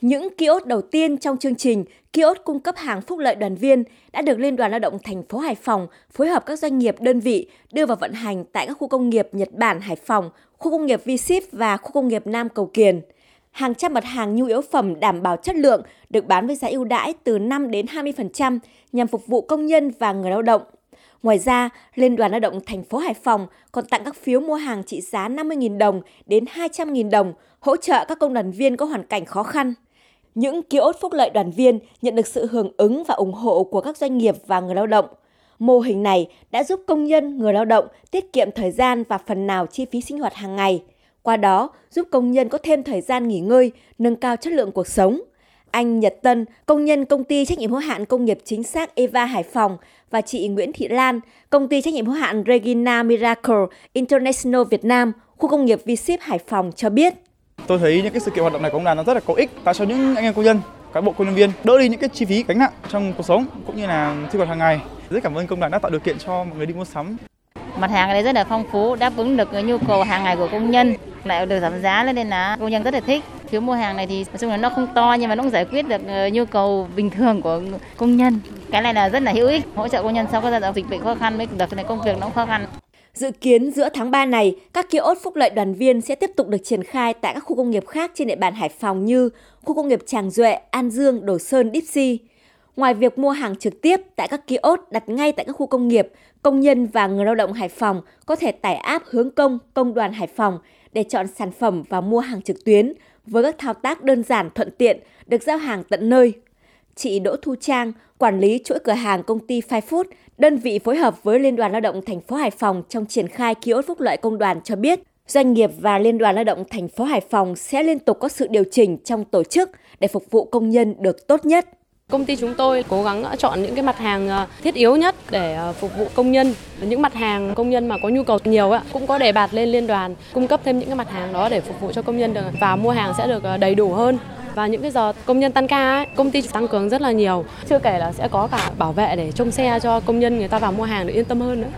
Những kiosk đầu tiên trong chương trình kiosk cung cấp hàng phúc lợi đoàn viên đã được Liên đoàn Lao động thành phố Hải Phòng phối hợp các doanh nghiệp đơn vị đưa vào vận hành tại các khu công nghiệp Nhật Bản Hải Phòng, khu công nghiệp v và khu công nghiệp Nam Cầu Kiền. Hàng trăm mặt hàng nhu yếu phẩm đảm bảo chất lượng được bán với giá ưu đãi từ 5 đến 20% nhằm phục vụ công nhân và người lao động. Ngoài ra, Liên đoàn Lao động thành phố Hải Phòng còn tặng các phiếu mua hàng trị giá 50.000 đồng đến 200.000 đồng, hỗ trợ các công đoàn viên có hoàn cảnh khó khăn. Những kiosk phúc lợi đoàn viên nhận được sự hưởng ứng và ủng hộ của các doanh nghiệp và người lao động. Mô hình này đã giúp công nhân, người lao động tiết kiệm thời gian và phần nào chi phí sinh hoạt hàng ngày. Qua đó, giúp công nhân có thêm thời gian nghỉ ngơi, nâng cao chất lượng cuộc sống. Anh Nhật Tân, công nhân công ty trách nhiệm hữu hạn công nghiệp chính xác Eva Hải Phòng và chị Nguyễn Thị Lan, công ty trách nhiệm hữu hạn Regina Miracle International Việt Nam, khu công nghiệp v Hải Phòng cho biết. Tôi thấy những cái sự kiện hoạt động này của công đoàn nó rất là có ích tạo cho những anh em công nhân, cán bộ công nhân viên đỡ đi những cái chi phí gánh nặng trong cuộc sống cũng như là sinh hoạt hàng ngày. Rất cảm ơn công đoàn đã tạo điều kiện cho mọi người đi mua sắm. Mặt hàng ở đây rất là phong phú, đáp ứng được nhu cầu hàng ngày của công nhân, lại được giảm giá nên là công nhân rất là thích. Phiếu mua hàng này thì nói chung là nó không to nhưng mà nó cũng giải quyết được ờ, nhu cầu bình thường của công nhân. Cái này là rất là hữu ích, hỗ trợ công nhân sau cái giai đoạn dịch bệnh khó khăn với đợt này công việc nó cũng khó khăn. Dự kiến giữa tháng 3 này, các kiosk phúc lợi đoàn viên sẽ tiếp tục được triển khai tại các khu công nghiệp khác trên địa bàn Hải Phòng như khu công nghiệp Tràng Duệ, An Dương, Đồ Sơn, Dipsy. Ngoài việc mua hàng trực tiếp tại các kiosk đặt ngay tại các khu công nghiệp, công nhân và người lao động Hải Phòng có thể tải app hướng công công đoàn Hải Phòng để chọn sản phẩm và mua hàng trực tuyến với các thao tác đơn giản thuận tiện được giao hàng tận nơi. Chị Đỗ Thu Trang, quản lý chuỗi cửa hàng công ty Five Food, đơn vị phối hợp với Liên đoàn Lao động thành phố Hải Phòng trong triển khai kiosk phúc lợi công đoàn cho biết, doanh nghiệp và Liên đoàn Lao động thành phố Hải Phòng sẽ liên tục có sự điều chỉnh trong tổ chức để phục vụ công nhân được tốt nhất. Công ty chúng tôi cố gắng chọn những cái mặt hàng ờ, thiết yếu nhất để ờ, phục vụ công nhân. Những mặt hàng công nhân mà có nhu cầu nhiều cũng có đề bạt lên liên đoàn cung cấp thêm những cái mặt hàng đó để phục vụ cho công nhân được và mua hàng sẽ được ờ, đầy đủ hơn và những cái giờ công nhân tan ca ấy, công ty tăng cường rất là nhiều. Chưa kể là sẽ có cả bảo vệ để trông xe cho công nhân người ta vào mua hàng để yên tâm hơn nữa.